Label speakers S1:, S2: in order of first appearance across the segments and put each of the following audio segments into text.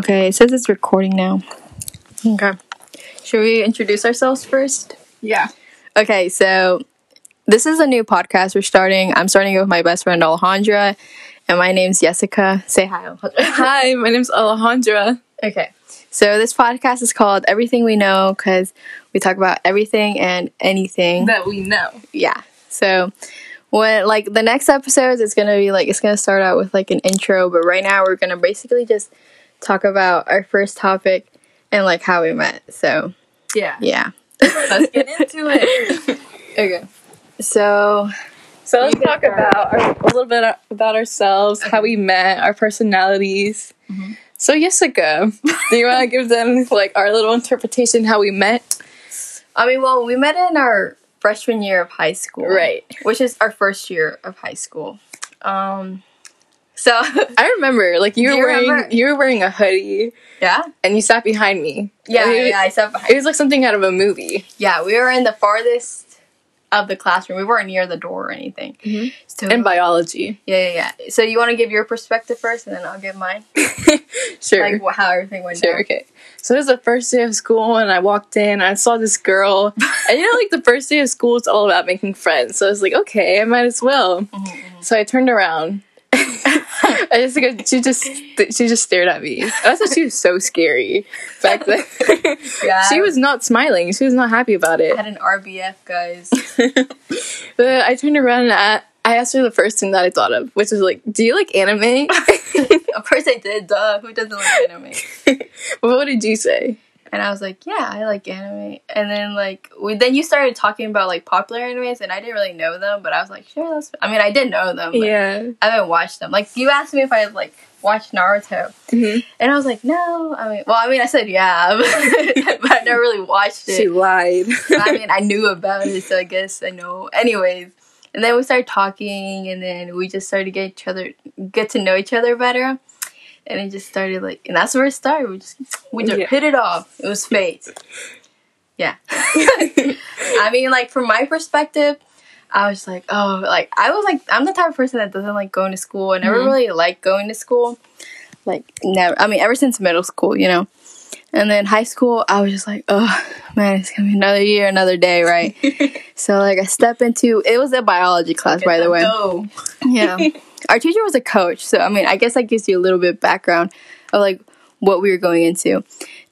S1: Okay, it says it's recording now. Okay. Should we introduce ourselves first?
S2: Yeah.
S1: Okay, so this is a new podcast we're starting. I'm starting it with my best friend Alejandra, and my name's Jessica. Say hi, Alejandra.
S2: Hi, my name's Alejandra.
S1: okay. So this podcast is called Everything We Know because we talk about everything and anything.
S2: That we know.
S1: yeah. So when like the next episodes it's gonna be like it's gonna start out with like an intro, but right now we're gonna basically just talk about our first topic and like how we met. So
S2: Yeah.
S1: yeah.
S2: Let's get into it.
S1: Okay. So
S2: So let's talk
S1: start.
S2: about our, a little bit about ourselves, how we met, our personalities. So Jessica, do you want to give them like our little interpretation how we met?
S1: I mean well we met in our freshman year of high school.
S2: Right.
S1: Which is our first year of high school. Um so
S2: I remember like you were
S1: you
S2: wearing
S1: remember?
S2: you were wearing a hoodie
S1: yeah?
S2: and you sat behind me.
S1: Yeah, yeah, I sat behind
S2: It was like something out of a movie.
S1: Yeah, we were in the farthest of the classroom. We weren't near the door or anything.
S2: Mhm.
S1: So
S2: In biology.
S1: yeah, yeah, yeah. So you want to give your perspective first, and then I'll give mine,
S2: sure.
S1: like how everything went
S2: Sure,
S1: down.
S2: okay. So it was the first day of school, and I walked in. I saw this girl, and you know, like the first day of school, is all about making friends. So I was like, okay, I might as well.
S1: Mm-hmm,
S2: So I turned around. I just like she just she just stared at me. I thought she was so scary back then.
S1: Yeah.
S2: she was not smiling. She was not happy about it.
S1: I had an RBF, guys.
S2: But I turned around and I, I asked her the first thing that I thought of, which was like, "Do you like anime?"
S1: of course I did. Duh. Who doesn't like anime?
S2: well, what did you say?
S1: And I was like, yeah, I like anime. And then like we then you started talking about like popular animes, and I didn't really know them, but I was like, sure, that's. I mean, I did know them. But
S2: Yeah.
S1: I haven't watched them. Like you asked me if I had like watched Naruto.
S2: Mhm.
S1: And I was like, no. I mean, well, I mean, I said yeah, but, but I never really watched it.
S2: She lied.
S1: I mean, I knew about it, so I guess I know. Anyways, and then we started talking, and then we just started to get each other, get to know each other better, and it just started like, and that's where it started. We just, we just
S2: Yeah.
S1: hit it off. It was fate. Yeah. I mean, like from my perspective. I was like, oh, like I was like, I'm the type of person that doesn't like going to school. I never
S2: Mhm.
S1: really liked going to school. Like never. I mean, ever since middle school, you know. And then high school, I was just like, oh man, it's gonna be another year, another day, right? so like I step into it was a biology class, by the way. Yeah. Our teacher was a coach, so I mean, I guess that gives you a little bit of background of like what we were going into.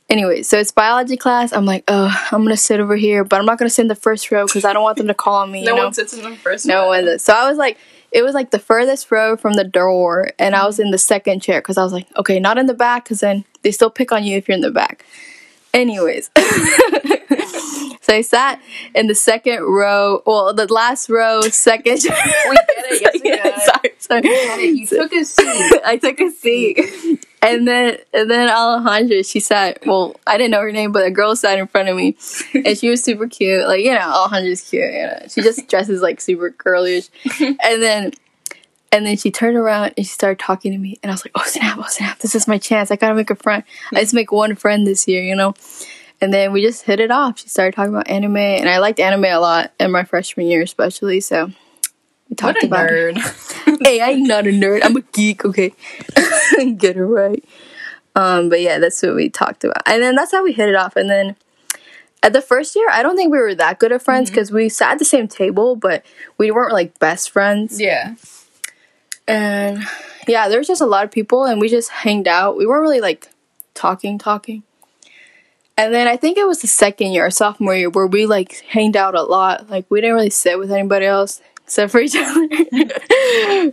S1: Anyway, so it's biology class. I'm like, oh, I'm gonna sit over here, but I'm not gonna sit in the first row because I don't want them to call on me.
S2: No
S1: you know?
S2: one sits in the first
S1: No
S2: row.
S1: one. does. So I was like, it was like the furthest row from the door, and I was in the second chair because I was like, okay, not in the back because then they still pick on you if you're in the back. Anyways, so I sat in the second row, well, the last row, second. chair.
S2: We get it, Jessica.
S1: sorry.
S2: You took a seat.
S1: I took a seat. And then and then Alejandra, she sat well, I didn't know her name, but a girl sat in front of me. And she was super cute. Like, you know, Alejandra's cute, you know. She just dresses like super girlish. And then and then she turned around and she started talking to me and I was like, Oh snap, oh snap, this is my chance. I gotta make a friend. I just make one friend this year, you know? And then we just hit it off. She started talking about anime and I liked anime a lot in my freshman year especially, so we talked about
S2: nerd.
S1: hey, I'm not a nerd. I'm a geek, okay? Get it right. Um, but yeah, that's what we talked about. And then that's how we hit it off. And then at the first year, I don't think we were that good of friends because we sat at the same table, but we weren't like best friends.
S2: Yeah.
S1: And yeah, there was just a lot of people and we just hanged out. We weren't really like talking, talking. And then I think it was the second year, sophomore year, where we like hanged out a lot. Like we didn't really sit with anybody else except for each other.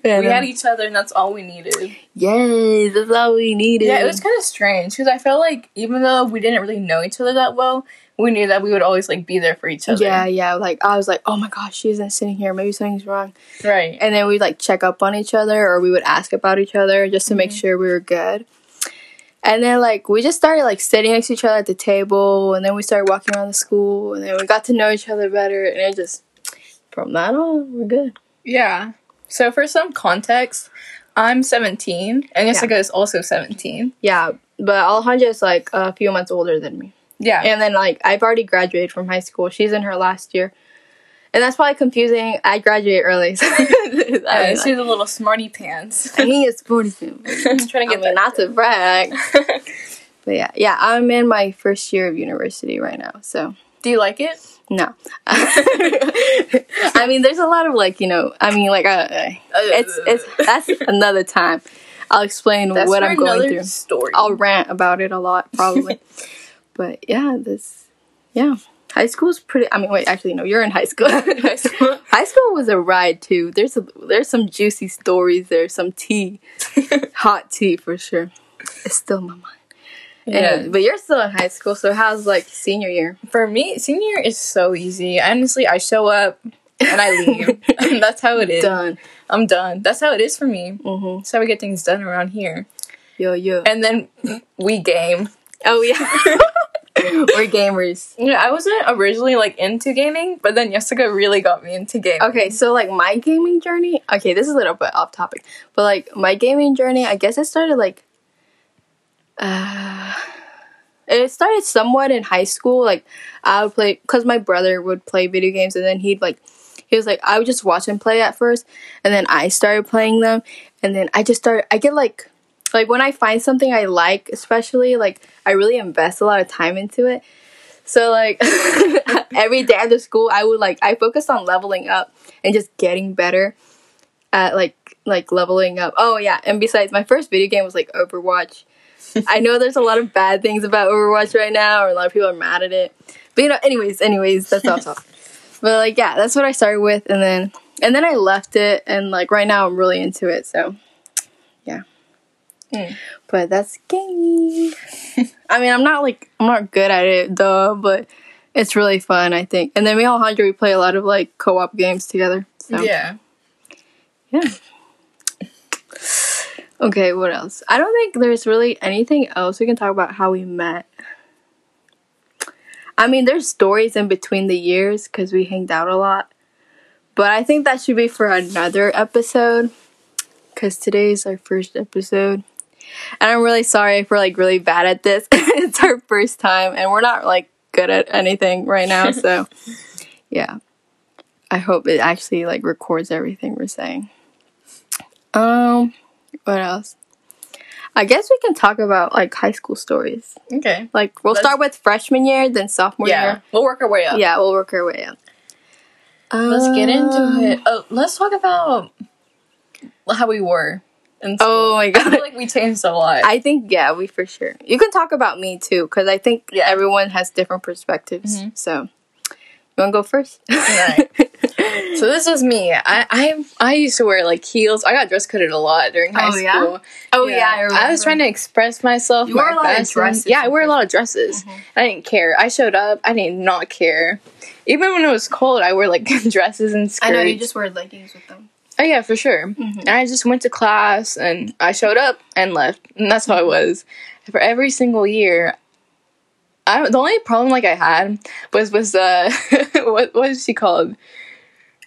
S2: We had
S1: um,
S2: each other, and that's all we needed.
S1: Yes, that's all we needed.
S2: Yeah, it was kind of strange because I felt like even though we didn't really know each other that well, we knew that we would always like be there for each other.
S1: Yeah, yeah. Like I was like, oh my gosh, she isn't sitting here. Maybe something's wrong.
S2: Right.
S1: And then we'd like check up on each other, or we would ask about each other just to make sure we were good. And then like we just started like sitting next to each other at the table, and then we started walking around the school, and then we got to know each other better, and it just from that on we're good.
S2: Yeah. So for some context, I'm 17, and Jessica is also 17.
S1: Yeah, but Alejandra is like a few months older than me.
S2: Yeah.
S1: And then like I've already graduated from high school. She's in her last year. and that's probably confusing. I graduate early, so I mean,
S2: Uh,
S1: like,
S2: she's a little smarty pants.
S1: I mean, it's forty two.
S2: I'm trying to
S1: I
S2: get
S1: mean, not to brag, but yeah, yeah. I'm in my first year of university right now, so
S2: Do you like it?
S1: No. I mean, there's a lot of like you know. I mean, like uh, it's it's that's another time. I'll explain
S2: That's
S1: what I'm going through.
S2: Story.
S1: I'll rant about it a lot probably. but yeah, this yeah. High school's pretty I mean wait, actually no, you're in high school.
S2: High school.
S1: high school was a ride too. There's a, there's some juicy stories, there's some tea. Hot tea for sure. It's still in my mind.
S2: Yeah.
S1: Anyway, but you're still in high school, so how's like senior year?
S2: For me, senior year is so easy. Honestly, I show up and I leave. That's how it is.
S1: Done.
S2: I'm done. That's how it is for me.
S1: Mm-hmm.
S2: That's how we get things done around here.
S1: Yo yo.
S2: And then we game.
S1: oh yeah. We're gamers.
S2: Yeah, I wasn't originally like into gaming, but then Jessica really got me into gaming.
S1: Okay, so like my gaming journey. Okay, this is a little bit off topic, but like my gaming journey, I guess it started like. Uh, it started somewhat in high school. Like I would play because my brother would play video games, and then he'd like he was like I would just watch him play at first, and then I started playing them, and then I just started. I get like like when I find something I like, especially like I really invest a lot of time into it. So like every day after school, I would like I focused on leveling up and just getting better at like like leveling up. Oh yeah, and besides, my first video game was like Overwatch. I know there's a lot of bad things about Overwatch right now, or a lot of people are mad at it. But you know, anyways, anyways, that's all talk. But like yeah, that's what I started with, and then and then I left it, and like right now I'm really into it. So yeah.
S2: Mm.
S1: But that's gaming. I mean, I'm not like I'm not good at it though, but it's really fun. I think. And then me and Alejandra we play a lot of like co-op games together. So
S2: Yeah.
S1: yeah. Okay, what else? I don't think there's really anything else we can talk about how we met. I mean, there's stories in between the years because we hanged out a lot. But I think that should be for another episode because today's our first episode. And I'm really sorry if we're like really bad at this. it's our first time and we're not like good at anything right now. So, yeah. I hope it actually like records everything we're saying. Um, what else? I guess we can talk about like high school stories.
S2: Okay.
S1: Like we'll
S2: Let's-
S1: start with freshman year, then sophomore
S2: Yeah.
S1: year.
S2: We'll work our way up.
S1: Yeah, we'll work our way up.
S2: Let's get into
S1: Um,
S2: it. Oh, let's talk about how we were.
S1: Oh my
S2: I
S1: god.
S2: feel like we changed a lot.
S1: I think yeah, we for sure. You can talk about me too, because I think
S2: Yeah.
S1: everyone has different perspectives.
S2: Mhm.
S1: So, you want to go first?
S2: Alright. so this is me. I, I I used to wear like heels. I got dress coded a lot during high
S1: Oh, yeah?
S2: school.
S1: oh yeah,
S2: I, was trying to express myself.
S1: You wore a lot of dresses Mm-hmm.
S2: Yeah, I wear a lot of dresses. I didn't care. I showed up. I did not care. Even when it was cold, I wore like dresses and skirts.
S1: I know you just wear leggings with them.
S2: Oh yeah, for sure. And I just went to class and I showed up and left, and that's how I was for every single year. I the only problem like I had was was uh what what is she called?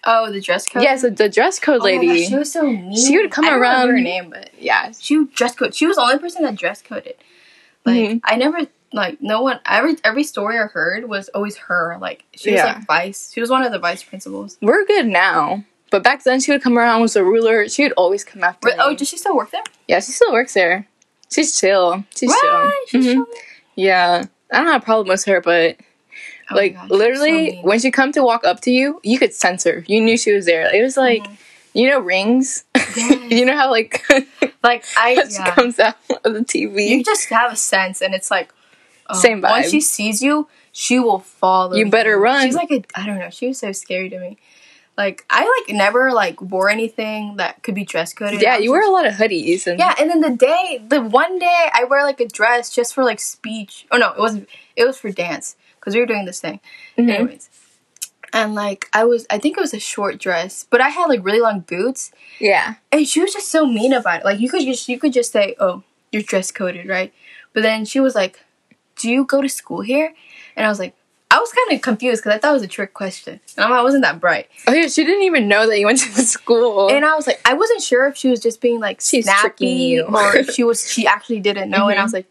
S1: Oh, the dress code.
S2: Yes, the, the dress code
S1: Oh
S2: lady.
S1: gosh, she was so mean.
S2: She would come
S1: I don't remember
S2: around-
S1: her name, but
S2: yeah,
S1: she would dress code. She was the only person that dress coded. Like
S2: Mhm.
S1: I never like no one every every story I heard was always her. Like she was
S2: Yeah.
S1: like vice. She was one of the vice principals.
S2: we're good now. But back then, she would come around with a ruler. She would always come after
S1: Re-. Oh, does she still work there?
S2: yeah, she still works there. She's chill. She's
S1: Right,
S2: chill.
S1: she's
S2: Mhm.
S1: chill.
S2: Yeah, I don't have a problem with her, but
S1: Oh
S2: like
S1: gosh, she's so
S2: literally when she come to walk up to you you could sense her you knew she was there it was like uh-huh. you know rings
S1: Yes.
S2: you know how like
S1: like I yeah.
S2: comes out of the tv
S1: you just have a sense, and it's like oh,
S2: Same
S1: Once she sees you, she will follow.
S2: You better run.
S1: She's like a I don't know. She was so scary to me. Like I like never like wore anything that could be dress coded.
S2: yeah you wear a lot of hoodies and
S1: Yeah, and then the day, the one day, I wear like a dress just for like speech. Oh no, it wasn't. It was for dance because we were doing this thing.
S2: Mhm.
S1: Anyways, and like I was, I think it was a short dress, but I had like really long boots,
S2: yeah
S1: and she was just so mean about it. Like you could just, you could just say, "Oh, you're dress coded, right?" But then she was like, "Do you go to school here?" And I was like. I was kind of confused because I thought it was a trick question, and I wasn't that bright.
S2: oh yeah she didn't even know that you went to the school
S1: And I was like, I wasn't sure if she was just being like
S2: She's
S1: snappy or if she was she actually didn't know. And I was like,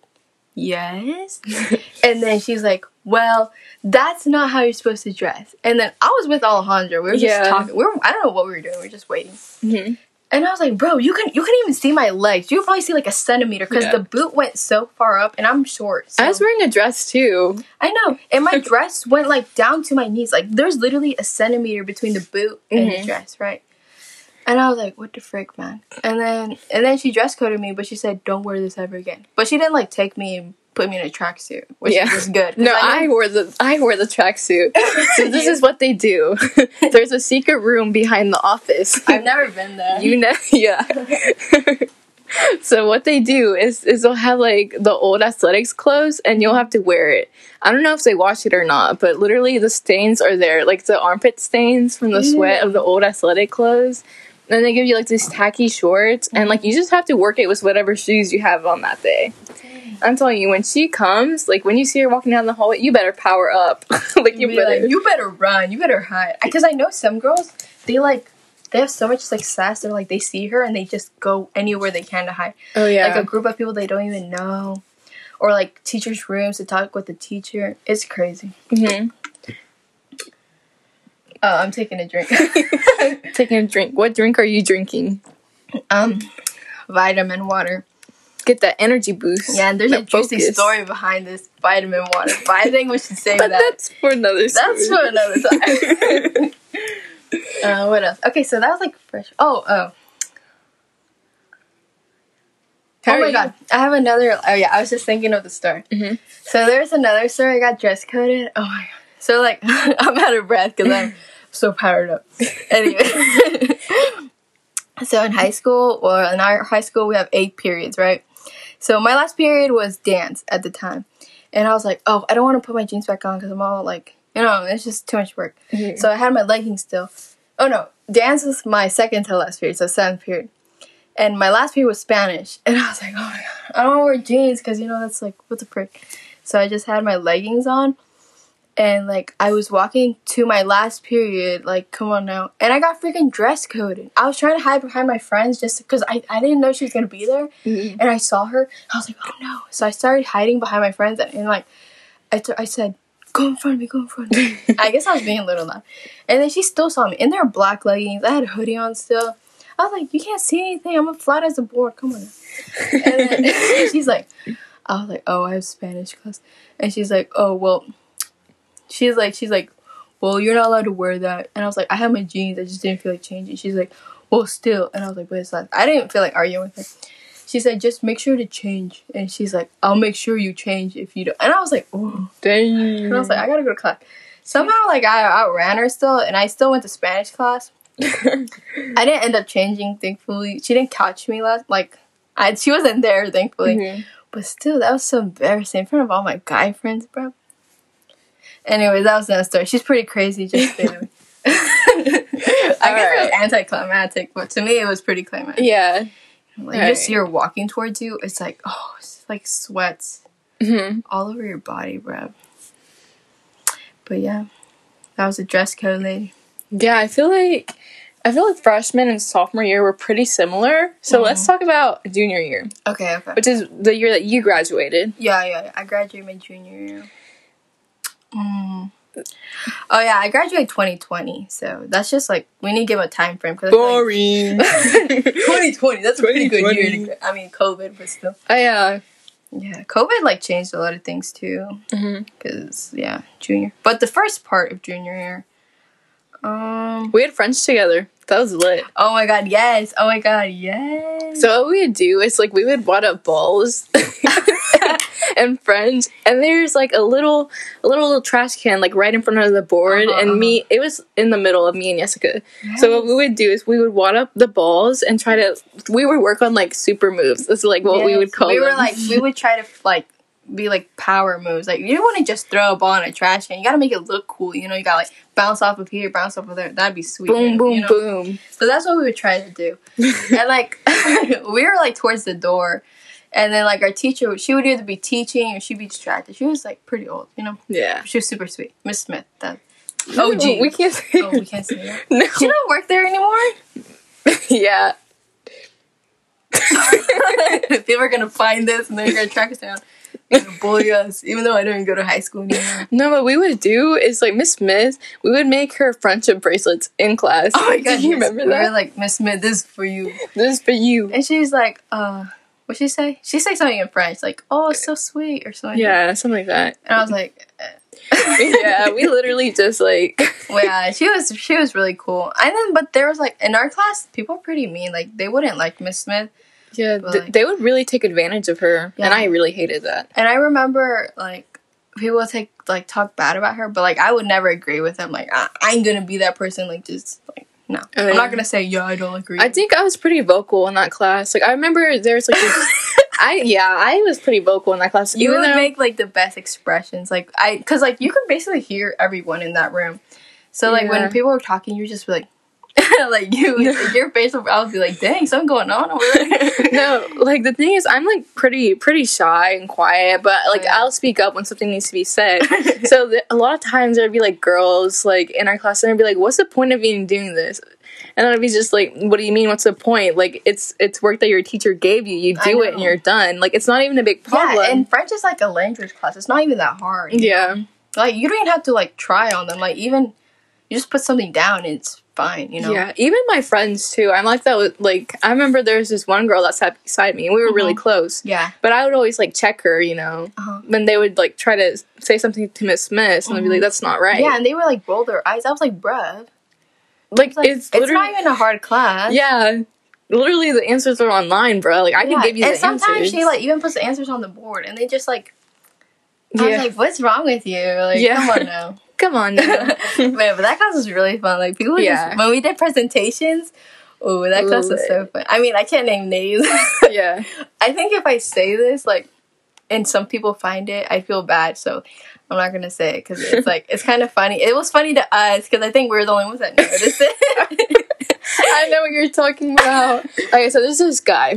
S1: yes. and then she's like, well, that's not how you're supposed to dress. And then I was with Alejandra. We were just
S2: Yeah.
S1: talking. We were, I don't know what we were doing. We were just waiting.
S2: Mhm.
S1: And I was like, bro, you can you can even see my legs. You probably see like a centimeter because
S2: Yeah.
S1: the boot went so far up, and I'm short. So.
S2: I was wearing a dress too.
S1: I know, and my dress went like down to my knees. Like there's literally a centimeter between the boot and the
S2: Mhm.
S1: dress, right? And I was like, "What the frick, man?" And then and then she dress coded me, but she said, "Don't wear this ever again." But she didn't like take me and put me in a tracksuit, which
S2: Yeah.
S1: was good.
S2: No,
S1: know-
S2: I wore the I wore the tracksuit. so this is what they do. There's a secret room behind the office.
S1: I've never been there.
S2: you know, yeah. so what they do is is they'll have like the old athletics clothes, and you'll have to wear it. I don't know if they wash it or not, but literally the stains are there, like the armpit stains from the sweat of the old athletic clothes. Then they give you like these tacky shorts, and like you just have to work it with whatever shoes you have on that day. I'm telling you, when she comes, like when you see her walking down the hallway, you better power up. like you
S1: you be
S2: better.
S1: like, you better run, you better hide. Because I know some girls, they like, they have so much success. They're like, they see her and they just go anywhere they can to hide.
S2: oh yeah.
S1: Like a group of people they don't even know, or like teachers' rooms to talk with the teacher. It's crazy.
S2: Mhm.
S1: Oh, I'm taking a drink.
S2: Taking a drink. What drink are you drinking?
S1: um, vitamin water.
S2: Get that energy boost.
S1: Yeah, and there's a juicy
S2: focus.
S1: story behind this vitamin water. But I think we should save
S2: But
S1: that.
S2: that's for another.
S1: That's for another time. uh, what else? Okay, so that was like fresh. Oh, oh.
S2: How
S1: oh my
S2: you?
S1: god, I have another. Oh yeah, I was just thinking of the story.
S2: Mhm.
S1: So there's another story. I got dress coded. Oh my god. So like, I'm out of breath because I'm so powered up. Anyway, so in high school, or in our high school, we have eight periods, right? So my last period was dance at the time, and I was like, oh, I don't want to put my jeans back on because I'm all like, you know, it's just too much work.
S2: Mhm.
S1: So I had my leggings still. Oh no, dance was my second to last period, so seventh period. And my last period was Spanish, and I was like, oh my god, I don't want to wear jeans because you know that's like what the frick. So I just had my leggings on, and like I was walking to my last period, like come on now, and I got freaking dress coded. I was trying to hide behind my friends just because I I didn't know she was gonna be there,
S2: Mhm.
S1: and I saw her. I was like, oh no! So I started hiding behind my friends, and, and like I t- I said, go in front of me, go in front of me. I guess I was being a little loud. And then she still saw me in their black leggings. I had a hoodie on still. I was like, you can't see anything. I'm a flat as a board. Come on. now." And then she's like, I was like, oh, I have Spanish class. And she's like, oh, well, she's like, she's like, well, you're not allowed to wear that. And I was like, I have my jeans. I just didn't feel like changing. She's like, well, still. And I was like, but it's not. I didn't feel like arguing with her. She said, just make sure to change. And she's like, I'll make sure you change if you don't. And I was like, oh.
S2: Dang.
S1: And I was like, I gotta go to class. Somehow, like, I outran her still, and I still went to Spanish class. I didn't end up changing, thankfully. She didn't catch me last, like, I, she wasn't there, thankfully.
S2: Mhm.
S1: But still, that was so embarrassing in front of all my guy friends, bro. Anyway, that was another story. She's pretty crazy, just saying. I guess it was anticlimactic, but to me, it was pretty climactic.
S2: Yeah.
S1: Like, you
S2: Alright.
S1: just see her walking towards you, it's like, oh, it's like sweats
S2: Mhm.
S1: all over your body, bro. But yeah, that was a dress code lady.
S2: Yeah, I feel like I feel like freshman and sophomore year were pretty similar. So let's talk about junior year,
S1: Okay, okay.
S2: which is the year that you graduated.
S1: Yeah, yeah, yeah. I graduated my junior year. Mm. Oh yeah, I graduated 2020, so that's just like we need to give a time frame because
S2: Boring.
S1: 2020. That's a pretty good year. To, I mean, COVID, but still.
S2: I uh
S1: Yeah, COVID like changed a lot of things too.
S2: mhm.
S1: Cause yeah, junior. But the first part of junior year, um.
S2: we had friends together. That was lit.
S1: Oh my god, yes. Oh my god, yes.
S2: So what we would do is like we would wad up balls and friends, and there's like a little, a little, little trash can like right in front of the board,
S1: Uh-huh,
S2: and me, it was in the middle of me and Jessica. So what we would do is we would wad up the balls and try to, we would work on like super moves. That's like what we would call
S1: We were
S2: them.
S1: like we would try to like be like power moves. Like you don't want to just throw a ball in a trash can. You got to make it look cool. You know, you got like bounce off of here, bounce off of there. That'd be sweet.
S2: boom, boom,
S1: you know?
S2: boom.
S1: So that's what we would try to do. and like we were like towards the door. And then like our teacher, she would either be teaching or she'd be distracted. She was like pretty old, you know.
S2: Yeah.
S1: She was super sweet, Miss Smith. That
S2: Oh,
S1: gee.
S2: we can't say.
S1: oh, we can't say that.
S2: No.
S1: She don't work there anymore.
S2: yeah.
S1: People are gonna find this and they're gonna track us down. They're gonna bully us, even though I don't even go to high school anymore.
S2: No, what we would do is like Miss Smith, we would make her friendship bracelets in class.
S1: Oh my god,
S2: Do you remember that?
S1: we were like, Miss Smith, this is for you.
S2: This is for you.
S1: And she's like, uh, what she say? She say something in French, like, oh, it's so sweet, or something.
S2: Yeah, something like that.
S1: And I was like, eh.
S2: yeah, we literally just like
S1: well, yeah, she was she was really cool. And then, but there was like in our class, people were pretty mean. Like they wouldn't like Miss Smith.
S2: yeah,
S1: But,
S2: th-
S1: like-
S2: they would really take advantage of her,
S1: Yeah.
S2: and I really hated that.
S1: And I remember like people would take like talk bad about her, but like I would never agree with them. Like I, I ain't gonna be that person. Like just like no,
S2: Oh,
S1: I'm not um, gonna say yeah, I don't agree.
S2: I think I was pretty vocal in that class. Like I remember there's like this, I yeah, I was pretty vocal in that class.
S1: you would
S2: though-
S1: make like the best expressions. Like I, cause like you can basically hear everyone in that room. So like
S2: Yeah.
S1: when people were talking, you just be like. like you, like, your face I would be like, "Dang, something going on over there."
S2: no, like the thing is, I'm like pretty pretty shy and quiet, but like
S1: Oh, yeah.
S2: I'll speak up when something needs to be said. so th- a lot of times there'd be like girls like in our class, and I'd be like, "What's the point of even doing this?" And then I'd be just like, "What do you mean? What's the point? Like it's it's work that your teacher gave you. You do it and you're done. Like it's not even a big problem."
S1: Yeah, and French is like a language class. It's not even that hard.
S2: yeah.
S1: know? Like you don't even have to like try on them. Like even you just put something down and it's fine, you know?
S2: Yeah, even my friends too. I'm like that with like I remember there was this one girl that sat beside me and we were really
S1: Mhm.
S2: close.
S1: Yeah.
S2: But I would always like check her, you know,
S1: Uh-huh.
S2: when they would like try to say something to Miss Smith and I'd be like, "That's not right."
S1: Yeah, and they were like roll their eyes. I was like, bruh.
S2: like,
S1: Like,
S2: it's
S1: it's,
S2: literally
S1: not even a hard class.
S2: yeah, literally the answers are online, bro. Like I
S1: Yeah,
S2: can give you
S1: and
S2: the
S1: sometimes
S2: answers.
S1: Sometimes she like even puts the answers on the board and they just like I was like, What's wrong with you? Like,
S2: Yeah.
S1: come on now.
S2: come on. Now.
S1: Man, but that class was really fun. Like people
S2: Yeah.
S1: just when we did presentations, oh that class was so fun. I mean, I can't name names.
S2: yeah,
S1: I think if I say this, like, and some people find it, I feel bad. So I'm not gonna say it because it's like it's kind of funny. It was funny to us because I think we're the only ones that noticed it.
S2: I know what you're talking about. okay, so there's this guy.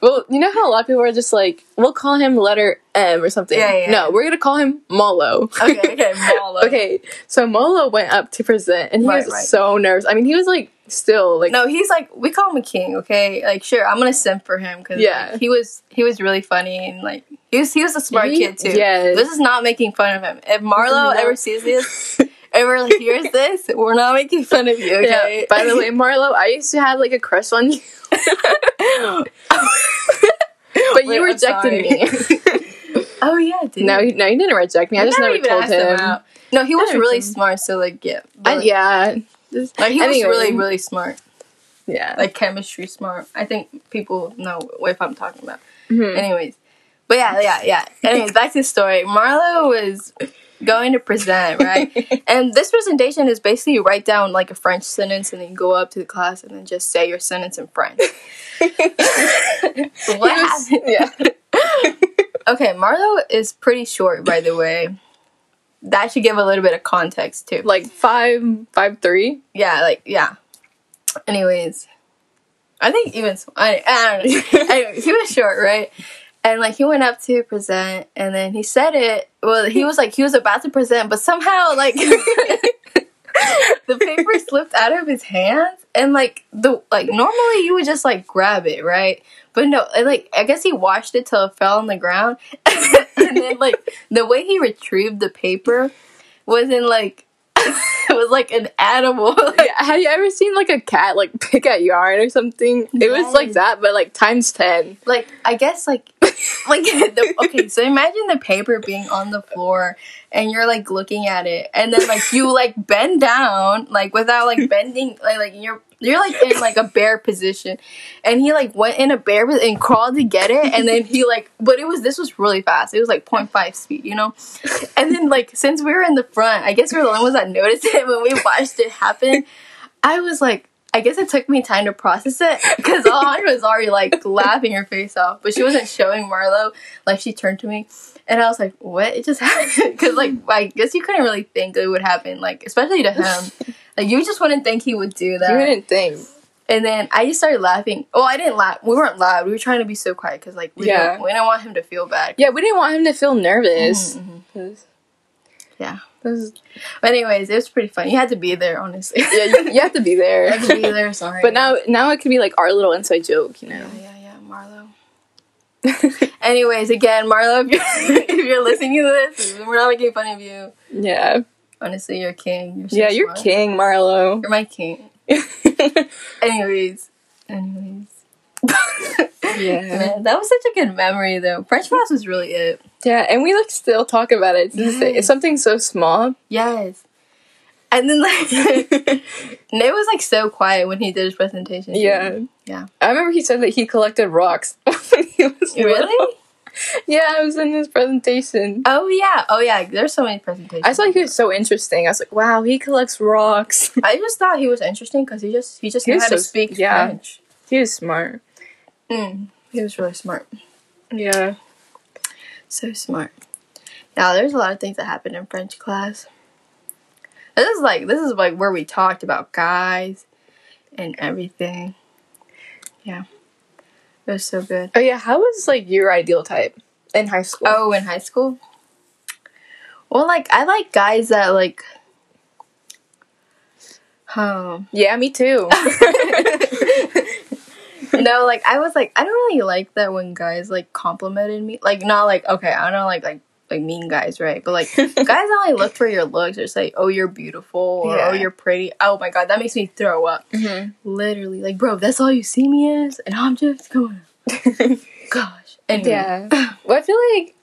S2: Well, you know how a lot of people are just like, we'll call him letter M or something.
S1: Yeah, yeah.
S2: No, we're gonna call him Marlo.
S1: okay, okay, Marlo.
S2: Okay, so Marlo went up to present, and he
S1: Right,
S2: was
S1: right.
S2: so nervous. I mean, he was like still like
S1: No, he's like we call him a king. Okay, like sure, I'm gonna simp for him because
S2: Yeah.
S1: he was he was really funny and like he was he was a smart
S2: He-
S1: kid too.
S2: yeah
S1: this is not making fun of him. If Marlo
S2: No.
S1: ever sees this, ever hears this, we're not making fun of you. Okay.
S2: Yeah. By the way, Marlo, I used to have like a crush on you, but
S1: Wait,
S2: you rejected me.
S1: oh yeah, dude.
S2: no, no, he didn't reject me. I
S1: We
S2: just never told him.
S1: No, he was really smart. So like yeah,
S2: I,
S1: but-
S2: yeah,
S1: like he
S2: Anyway.
S1: was really really smart.
S2: yeah.
S1: Like chemistry smart. I think people know what I'm talking about.
S2: Mhm.
S1: Anyways, but yeah, yeah, yeah. Anyways, back to the story. Marlo was going to present, right? and this presentation is basically you write down like a French sentence and then you go up to the class and then just say your sentence in French. What
S2: yeah.
S1: Okay, Marlo is pretty short, by the way. That should give a little bit of context too.
S2: like five, five three.
S1: Yeah, like yeah. Anyways, I think even I, I don't know. anyway, he was short, right? And like he went up to present, and then he said it. Well, he was like he was about to present, but somehow like the paper slipped out of his hands, and like the like normally you would just like grab it, right? But no, and, like I guess he washed it till it fell on the ground, and then like the way he retrieved the paper was in like it was like an animal.
S2: Yeah, have you ever seen like a cat like pick at yarn or something? It was like that, but like times ten.
S1: like I guess like like the, okay, so imagine the paper being on the floor and you're like looking at it and then like you like bend down like without like bending like like you're you're like in like a bear position and he like went in a bear and crawled to get it and then he like but it was this was really fast. It was like 0.5 speed you know? And then like since we were in the front i guess we're the only ones that noticed it when we watched it happen i was like I guess it took me time to process it because Alejandra was already like laughing her face off, but she wasn't showing Marlo. Like she turned to me, and I was like, "What? It just happened?" Because like I guess you couldn't really think it would happen, like especially to him. Like you just wouldn't think he would do that.
S2: You didn't think.
S1: And then I just started laughing. Oh, I didn't laugh. We weren't loud. We were trying to be so quiet because like we
S2: Yeah.
S1: don't, we didn't want him to feel bad.
S2: Yeah, we didn't want him to feel nervous.
S1: Mhm, mhm.
S2: 'Cause-
S1: Yeah. But anyways, it was pretty fun. You had to be there, honestly.
S2: yeah, you, you have to be there.
S1: had to be there. Sorry.
S2: But now, now it could be like our little inside joke, you know.
S1: Yeah, yeah, yeah. Marlo. anyways, again, Marlo, if you're, if you're listening to this, we're not making fun of you.
S2: yeah.
S1: Honestly, you're king. You're so
S2: Yeah, you're
S1: smart.
S2: king, Marlo.
S1: You're my king. Anyways, anyways.
S2: Yeah.
S1: That was such a good memory, though. French class was really it.
S2: Yeah, and we like still talk about it. to day. It's something so small.
S1: Yes. And then like Nate was like so quiet when he did his presentation.
S2: Yeah.
S1: Yeah.
S2: I remember he said that he collected rocks when he was little.
S1: Really?
S2: Yeah, I was in his presentation.
S1: Oh yeah. Oh yeah. There's so many presentations.
S2: I thought he was so interesting. I was like, wow, he collects rocks.
S1: I just thought he was interesting because he just he just
S2: He
S1: knew how to
S2: so-
S1: speak
S2: yeah.
S1: French.
S2: he was smart.
S1: Mm, he was really smart.
S2: Yeah.
S1: So smart. Now there's a lot of things that happened in French class. This is like this is like where we talked about guys and everything. Yeah. It was so good.
S2: Oh yeah, how was like your ideal type in high school?
S1: Oh, in high school? Well like I like guys that like um
S2: yeah, me too.
S1: no, like I was like I don't really like that when guys like complimented me. Like not like okay, I don't like like like mean guys, right? But like guys only look for your looks or say, "Oh, you're beautiful," or
S2: Yeah.
S1: "Oh, you're pretty." Oh my god, that makes me throw up.
S2: Mhm.
S1: Literally, like, bro, that's all you see me as, and I'm just going. Gosh. Anyway.
S2: yeah. Well, I feel like.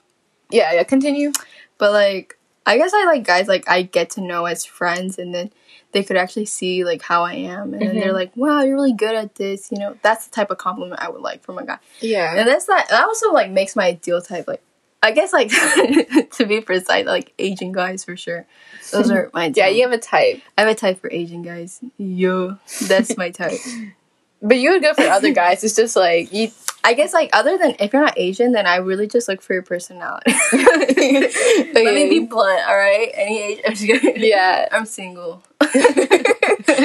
S2: Yeah, yeah. Continue.
S1: But like, I guess I like guys like I get to know as friends, and then they could actually see like how I am, and then they're
S2: mm-hmm.
S1: like, "Wow, you're really good at this." You know, that's the type of compliment I would like from a guy.
S2: Yeah.
S1: And that's not that also like makes my ideal type like I guess like to be precise, like Asian guys for sure. Those are my
S2: Yeah, you have a type,
S1: I have a type for Asian guys. Yo, that's my type.
S2: but you would go for other guys. It's just like you.
S1: I guess like other than if you're not Asian, then I really just look for your personality. Let me be blunt, all right? Any age, I'm just kidding.
S2: Yeah.
S1: I'm single.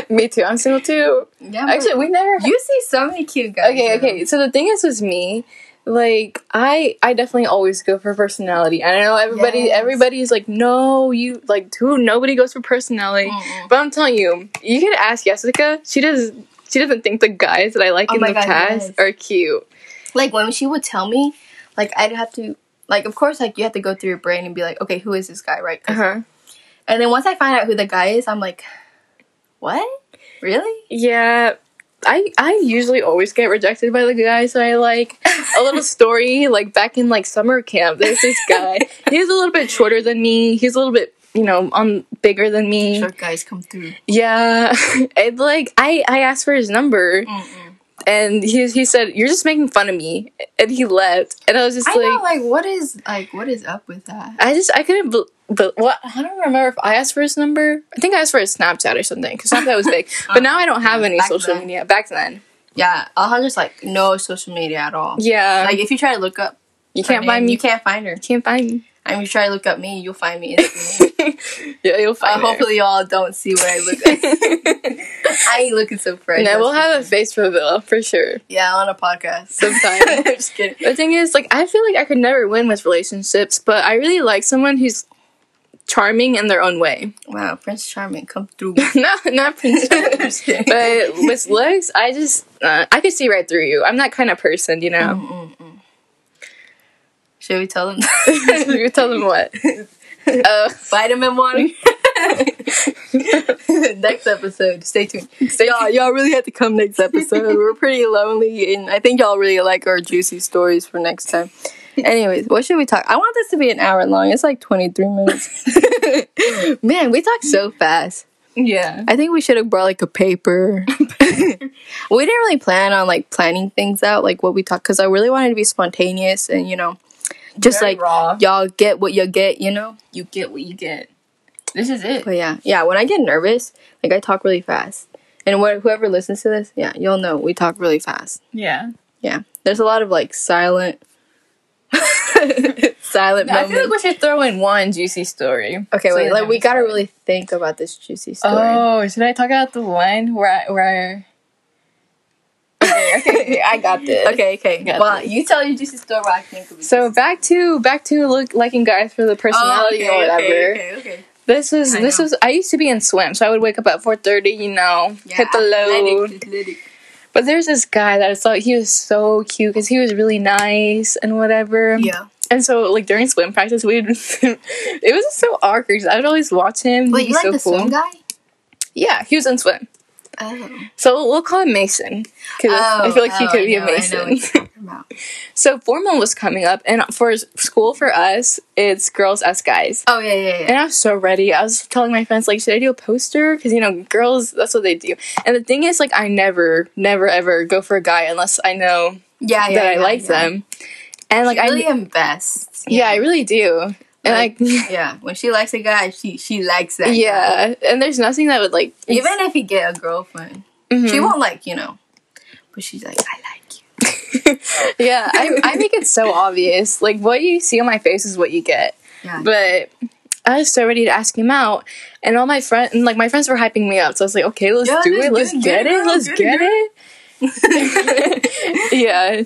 S2: Me too. I'm single too.
S1: Yeah,
S2: Actually, we never.
S1: you see so many cute guys.
S2: okay,
S1: though.
S2: okay. So the thing is with me, like I, I definitely always go for personality. I know everybody,
S1: Yes.
S2: everybody's like, no, you like who? Nobody goes for personality.
S1: Mm-mm.
S2: But I'm telling you, you could ask Jessica. She does. She doesn't think the guys that I like
S1: Oh
S2: in the
S1: God,
S2: cast
S1: yes.
S2: are cute.
S1: like when she would tell me, like I'd have to, like of course, like you have to go through your brain and be like, okay, who is this guy, right? 'Cause-
S2: huh.
S1: And then once I find out who the guy is, I'm like, what? Really?
S2: Yeah. I, I usually always get rejected by the guys that I like. A little story, like back in like summer camp, there's this guy. He's a little bit shorter than me. He's a little bit, you know, on bigger than me.
S1: Short guys come through.
S2: Yeah. And like I, I asked for his number
S1: Mm-mm.
S2: and he he said, You're just making fun of me and he left. And I was just
S1: I
S2: like
S1: know, like, what is like, what is up with that?
S2: I just I couldn't bel but what I don't remember if I asked for his number. I think I asked for his Snapchat or something because Snapchat was big. But now uh-huh. I don't have any
S1: Back
S2: social
S1: then.
S2: media. Back then,
S1: Yeah, Alejandra's like no social media at all.
S2: yeah,
S1: Like if you try to look up,
S2: you can't
S1: name,
S2: find me.
S1: You can't find her.
S2: can't find me.
S1: I mean, you try to look up me, you'll find me instantly.
S2: yeah, you'll
S1: uh,
S2: find. me.
S1: hopefully, y'all don't see what I look like. I ain't looking so fresh.
S2: we'll
S1: that's for
S2: have a
S1: sure.
S2: face reveal for sure.
S1: yeah on a podcast
S2: Sometime.
S1: I'm just kidding.
S2: The thing is, like, I feel like I could never win with relationships, but I really like someone who's charming in their own way.
S1: Wow, Prince Charming, come through.
S2: no, not Prince Charming.
S1: Just kidding.
S2: but with looks, I just uh, I could see right through you. I'm that kind of person, you know.
S1: Mm-mm-mm. Should we tell them?
S2: We tell them what. Uh,
S1: Vitamin water. next episode. Stay tuned. Stay y'all, y'all really have to come next episode. We're pretty lonely, and I think y'all really like our juicy stories for next time. Anyways, what should we talk? I want this to be an hour long. It's like twenty three minutes. Man, we talk so fast.
S2: yeah.
S1: I think we should have brought like a paper. we didn't really plan on like planning things out, like what we talk, because I really wanted to be spontaneous and you know, just
S2: Very
S1: like
S2: raw.
S1: y'all get what you get, you know.
S2: You get what you get. This is it.
S1: But yeah, yeah. When I get nervous, like I talk really fast, and what whoever listens to this, yeah, you'll know we talk really fast.
S2: Yeah.
S1: Yeah, there's a lot of like silent, silent
S2: I feel like we should throw in one juicy story.
S1: Okay,
S2: So
S1: wait. Like we gotta really think about this juicy story.
S2: Oh, should I talk about the one where I, where? I, okay, okay, okay, I got this.
S1: okay, okay. Well,
S2: this.
S1: you tell your juicy story. I think.
S2: So back to back to look liking guys for the oh, personality or whatever.
S1: Oh, Okay, okay,
S2: This was
S1: I
S2: this
S1: know.
S2: was I used to be in swim, so I would wake up at four thirty, you know, hit the load.
S1: Athletic, athletic.
S2: But there's this guy that I thought he was so cute because he was really nice and whatever.
S1: Yeah.
S2: And so, like during swim practice, we'd it was just so awkward. I would always watch him.
S1: Wait, you like
S2: so
S1: the
S2: cool.
S1: swim guy?
S2: Yeah, he was in swim.
S1: Oh.
S2: So we'll, call him Mason because I feel like he
S1: oh,
S2: could be
S1: I
S2: a
S1: know, what
S2: Mason.
S1: you're talking about.
S2: so formal was coming up, and for school for us, it's girls as guys.
S1: Oh yeah, yeah, yeah.
S2: And I was so ready. I was telling my friends, like, should I do a poster? Because, you know, girls, that's what they do. And the thing is, like, I never, never, ever go for a guy unless I know
S1: Yeah, yeah.
S2: that I
S1: yeah,
S2: like
S1: yeah.
S2: them. And, like,
S1: She
S2: I,
S1: really invests.
S2: yeah, I really do. And,
S1: Like,
S2: like,
S1: yeah, when she likes a guy, she she likes that. guy.
S2: yeah. And there's nothing that would, like,
S1: Even if he get a girlfriend,
S2: Mhm.
S1: she won't like you know, but she's like, I like you.
S2: yeah, I, I make it so obvious. Like, what you see on my face is what you get.
S1: Yeah.
S2: But I was so ready to ask him out, and all my friends, and like my friends were hyping me up. So I was like, okay, let's
S1: Yeah,
S2: do it. Let's
S1: get it,
S2: get,
S1: get it,
S2: it. Let's
S1: get
S2: get
S1: it,
S2: it. yeah.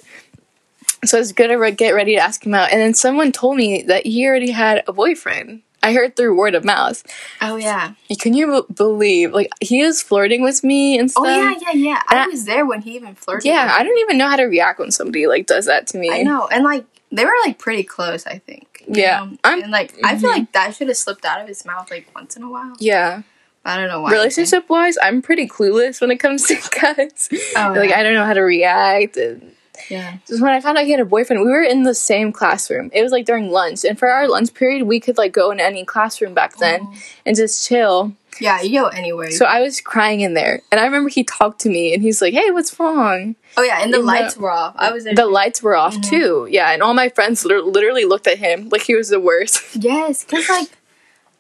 S2: So I was gonna re- get ready to ask him out, and then someone told me that he already had a boyfriend. I heard through word of mouth.
S1: oh yeah.
S2: Can you b- believe? Like he was flirting with me and stuff.
S1: Oh yeah, yeah, yeah. I
S2: I-
S1: was there when he even flirted.
S2: Yeah, I don't even know how to react when somebody like does that to me.
S1: I know, and like they were like pretty close. I think.
S2: Yeah.
S1: know?
S2: I'm-
S1: and like I feel
S2: mhm.
S1: like that should have slipped out of his mouth like once in a while.
S2: Yeah.
S1: I don't know why.
S2: relationship wise, I'm pretty clueless when it comes to guys.
S1: Oh,
S2: like
S1: yeah.
S2: I don't know how to react. And
S1: Yeah.
S2: just when I found out he had a boyfriend, we were in the same classroom. It was like during lunch, and for our lunch period, we could like go in any classroom back then
S1: Oh.
S2: and just chill.
S1: Yeah, you go anywhere.
S2: So I was crying in there, and I remember he talked to me, and he's like, "Hey, what's wrong?"
S1: oh yeah, and the
S2: in the-
S1: lights were off. I was there.
S2: The lights were off
S1: Mhm.
S2: too. Yeah, and all my friends lit- literally looked at him like he was the worst.
S1: yes, because like,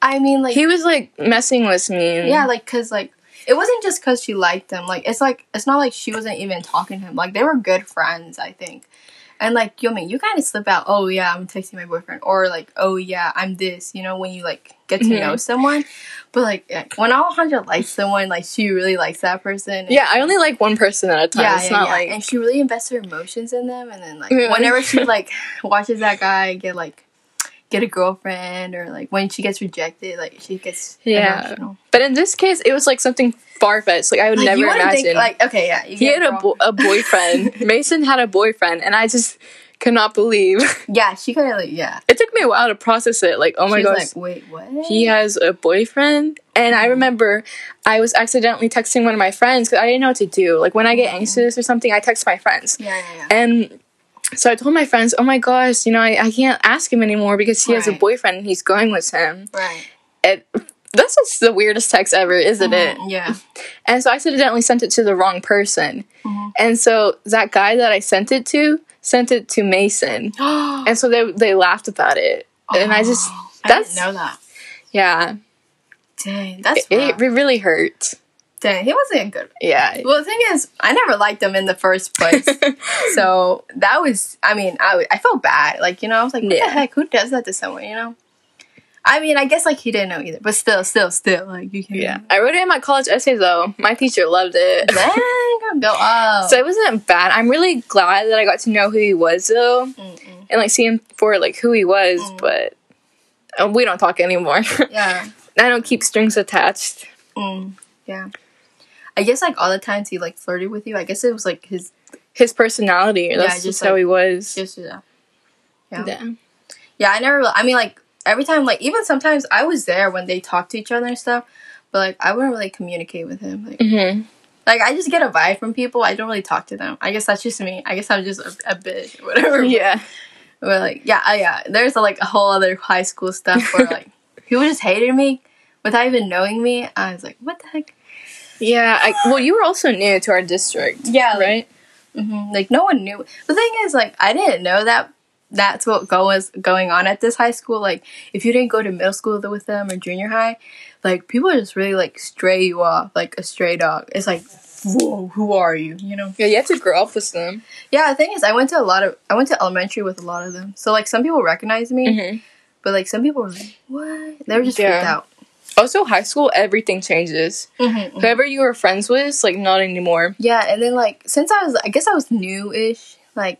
S1: I mean, like
S2: he was like messing with me.
S1: Yeah, like because like it wasn't just because she liked him. Like it's like it's not like she wasn't even talking to him. Like they were good friends, I think. And like yo, man, you kind of slip out. Oh yeah, I'm texting my boyfriend, or like oh yeah, I'm this. You know, when you like get to
S2: Mhm.
S1: know someone. But like when Alejandra likes someone, like she really likes that person.
S2: yeah. I only like one person at a time.
S1: Yeah,
S2: it's
S1: yeah,
S2: not
S1: yeah.
S2: like
S1: and she really invests her emotions in them. And then like whenever she like watches that guy get like get a girlfriend, or like when she gets rejected, like she gets
S2: Yeah.
S1: emotional.
S2: But in this case, it was like something far fetched. Like I would
S1: Like,
S2: never
S1: you
S2: imagine.
S1: think like okay, yeah, you
S2: he had a, bo- a boyfriend. Mason had a boyfriend, and I just cannot believe.
S1: Yeah, she kind of like yeah.
S2: It took me a while to process it. Like, oh my gosh,
S1: like, wait, what?
S2: he has a boyfriend. And I mm-hmm. remember I was accidentally texting one of my friends because I didn't know what to do. Like when I get mm-hmm. anxious or something, I text my friends.
S1: yeah, yeah, yeah.
S2: And so I told my friends, oh my gosh, you know, I, I can't ask him anymore because he has a boyfriend and he's going with him.
S1: right.
S2: And that's just the weirdest text ever, isn't it?
S1: Mhm, Yeah.
S2: And so I accidentally sent it to the wrong person.
S1: Mhm.
S2: And so that guy that I sent it to sent it to Mason.
S1: and
S2: And so they they laughed about it. And I just
S1: I
S2: that's
S1: didn't know that.
S2: yeah.
S1: Dang, that's
S2: It,
S1: rough.
S2: it really hurt.
S1: Dang, he wasn't good.
S2: Yeah.
S1: Well, the thing is, I never liked him in the first place. so that was, I mean, I I felt bad. Like, you know, I was like, what
S2: Yeah.
S1: the heck? Who does that to someone, you know? I mean, I guess, like, he didn't know either. But still, still, still, like, you can.
S2: Yeah. I wrote it in my college essay though. My teacher loved it.
S1: Dang, go up.
S2: So it wasn't bad. I'm really glad that I got to know who he was though.
S1: Mm-mm.
S2: And like see him for like who he was,
S1: Mm.
S2: but uh, we don't talk anymore.
S1: Yeah.
S2: I don't keep strings attached.
S1: Mm, yeah. I guess, like, all the times he, like, flirted with you, I guess it was, like, his.
S2: His personality. That's
S1: just,
S2: just how
S1: like,
S2: he was.
S1: Just, yeah. Yeah.
S2: yeah.
S1: Yeah, I never. I mean, like every time, like even sometimes I was there when they talked to each other and stuff, but like I wouldn't really communicate with him. Like,
S2: hmm
S1: like I just get a vibe from people. I don't really talk to them. I guess that's just me. I guess I'm just a, a bitch, or whatever.
S2: Yeah.
S1: But like, yeah, uh, yeah. There's like a whole other high school stuff where like people just hated me without even knowing me. I was like, what the heck?
S2: Yeah. I, well, you were also new to our district.
S1: Yeah, like-
S2: Right?
S1: hmm Like no one knew. The thing is, like I didn't know that that's what go was going on at this high school. Like if you didn't go to middle school with them or junior high, like people just really like stray you off like a stray dog. It's like, whoa, who are you? You know?
S2: Yeah, you have to grow up with them.
S1: Yeah. The thing is, I went to a lot of I went to elementary with a lot of them. So like some people recognized me,
S2: Mm-hmm.
S1: but like some people were like, what? They were just
S2: Yeah.
S1: freaked out.
S2: Also, high school, everything changes.
S1: Mm-hmm.
S2: Whoever you were friends with, like, not anymore.
S1: Yeah, and then like since I was, I guess I was new-ish. Like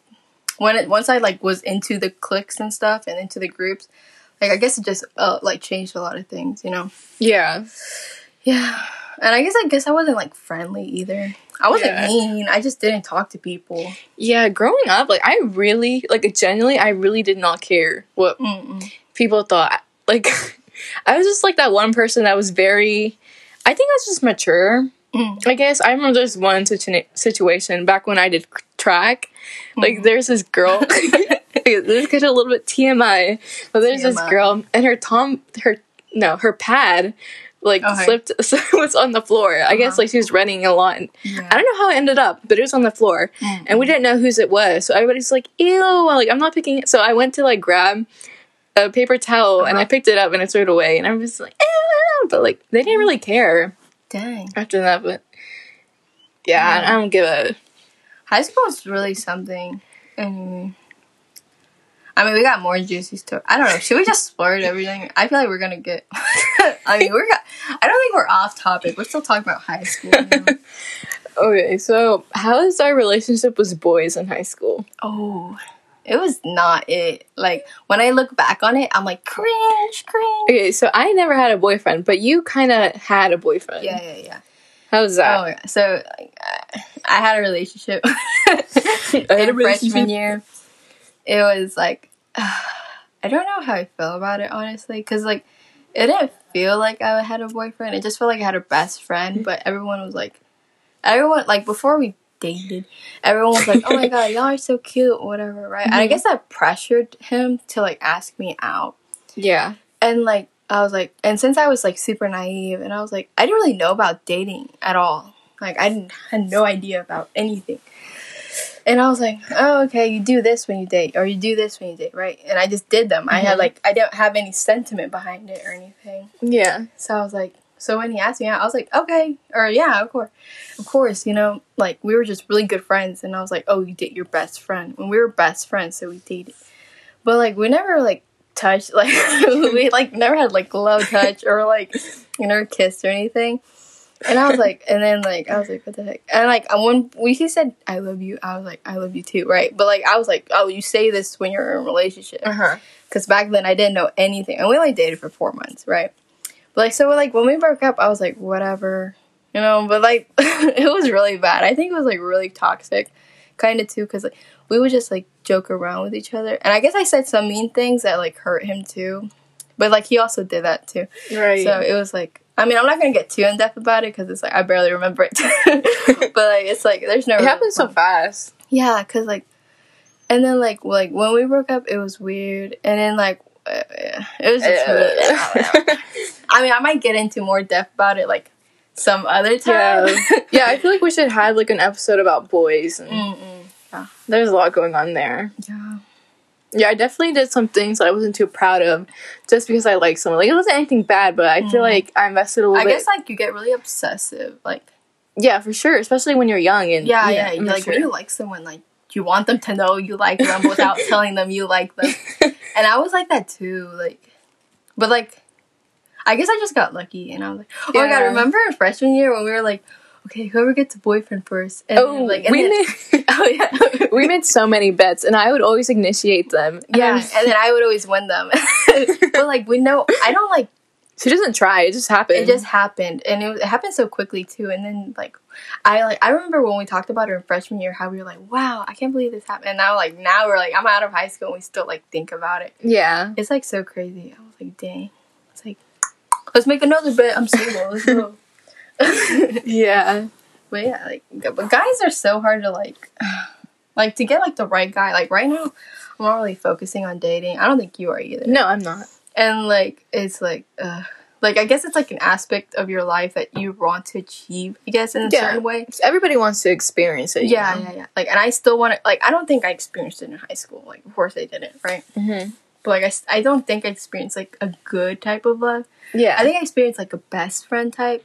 S1: when it once I like was into the cliques and stuff and into the groups, like I guess it just uh, like changed a lot of things, you know.
S2: Yeah.
S1: Yeah, and I guess I guess I wasn't like friendly either. I wasn't
S2: Yeah.
S1: mean. I just didn't talk to people.
S2: Yeah, growing up, like I really, like genuinely, I really did not care what
S1: Mm-mm.
S2: people thought. Like, I was just like that one person that was very, I think I was just mature.
S1: Mm.
S2: I guess I remember there's one situ- situation back when I did track. Like, there's this girl. this is a little bit TMI, but there's this girl and her tom, her no, her pad, like
S1: Okay.
S2: slipped, so it was on the floor. I guess
S1: Uh-huh.
S2: like she was running a lot. And
S1: Yeah.
S2: I don't know how it ended up, but it was on the floor,
S1: Mm.
S2: and we didn't know whose it was. So everybody's like, "Ew!" Like I'm not picking it. So I went to like grab a paper towel and I
S1: Uh-huh.
S2: picked it up and I threw it away, and I was like! But like they didn't really care
S1: Dang.
S2: after that. But yeah, I- I don't give a.
S1: High school is really something. And I mean, we got more juicy stuff. I don't know. Should we just splurge everything? I feel like we're gonna get. I mean, we're. I don't think we're off topic. We're still talking about high school.
S2: Okay, so how is our relationship with boys in high school?
S1: oh, it was not it. Like when I look back on it, I'm like cringe, cringe.
S2: Okay, so I never had a boyfriend, but you kind of had a boyfriend.
S1: Yeah, yeah, yeah.
S2: How was that?
S1: Oh, yeah. So like, I- had a relationship I
S2: had a
S1: in freshman year. It was like I don't know how I feel about it honestly, because like it didn't feel like I had a boyfriend. It just felt like I had a best friend. But everyone was like, everyone like before we dated, everyone was like, "Oh my god, y'all are so cute," whatever, right? And I
S2: Mhm.
S1: guess that pressured him to like ask me out
S2: Yeah.
S1: and like I was like, and since I was like super naive, and I was like, I didn't really know about dating at all. Like I didn't, had no idea about anything. And I was like, oh, okay, you do this when you date, or you do this when you date, right? And I just did them. I had
S2: Mhm.
S1: like, I don't have any sentiment behind it or anything.
S2: Yeah.
S1: So I was like, so when he asked me out, I was like, okay, or yeah, of course, of course, you know, like we were just really good friends, and I was like, oh, you date your best friend when we were best friends, so we dated, but like we never like touched, like we like never had like love touch or like you never kissed or anything. And I was like, and then like I was like, what the heck? And like when we he said I love you, I was like, I love you too, right? But like I was like, oh, you say this when you're in a relationship
S2: uh-huh.
S1: because back then I didn't know anything, and we only dated for four months, right? But like, so like when we broke up, I was like, whatever, you know. But like, it was really bad. I think it was like really toxic, kind of too, because like we would just like joke around with each other, and I guess I said some mean things that like hurt him too. But like he also did that too,
S2: Right.
S1: so it was like. I mean, I'm not gonna get too in depth about it because it's like I barely remember it. but like, it's like there's no.
S2: it happened so fast.
S1: Yeah, cause like, and then like like when we broke up, it was weird, and then like it was just. Really, I mean, I might get into more depth about it like some other time.
S2: yeah. yeah, I feel like we should have like an episode about boys. And
S1: Mm-mm.
S2: There's a lot going on there.
S1: Yeah.
S2: Yeah, I definitely did some things that I wasn't too proud of, just because I liked someone. Like it wasn't anything bad, but I feel
S1: Mhm.
S2: like I invested a little
S1: I
S2: bit.
S1: guess like you get really obsessive, like
S2: yeah, for sure, especially when you're young and
S1: yeah, yeah,
S2: I'm
S1: like
S2: sure.
S1: when you like someone, like you want them to know you like them without telling them you like them, and I was like that too, like, but like, I guess I just got lucky, and I was like, oh my god, remember in freshman year when we were like, okay, whoever gets a boyfriend first, and
S2: oh,
S1: then, like, and
S2: we
S1: then-
S2: made
S1: oh yeah,
S2: we made so many bets, and I would always initiate them.
S1: Yeah, and then I would always win them, but like we know, I don't like
S2: she doesn't try; it just happened.
S1: it just happened and it, it happened so quickly too and then like i like i remember when we talked about it in freshman year how we were like wow i can't believe this happened and now like now we're like i'm out of high school and we still like think about it
S2: yeah.
S1: it's like so crazy i was like dang it's like let's make another bet i'm single let's go
S2: Yeah.
S1: but yeah like but guys are so hard to like like to get like the right guy like right now i'm not really focusing on dating i don't think you are either
S2: No, I'm not.
S1: And like it's like uh like i guess it's like an aspect of your life that you want to achieve i guess in a
S2: Yeah.
S1: certain way
S2: Everybody wants to experience it. you
S1: yeah
S2: know?
S1: yeah yeah like and i still want to like i don't think i experienced it in high school like of course i didn't right
S2: Mhm.
S1: but like I, I don't think i experienced like a good type of love
S2: Yeah.
S1: i think i experienced like a best friend type